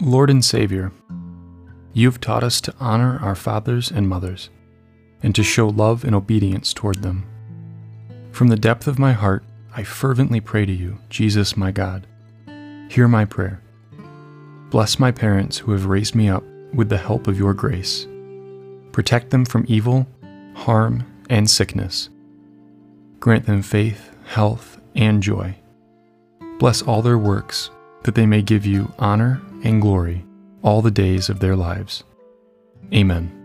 Lord and Savior, you have taught us to honor our fathers and mothers, and to show love and obedience toward them. From the depth of my heart, I fervently pray to you, Jesus my God. Hear my prayer. Bless my parents who have raised me up with the help of your grace. Protect them from evil, harm, and sickness. Grant them faith, health, and joy. Bless all their works, that they may give you honor and glory all the days of their lives. Amen.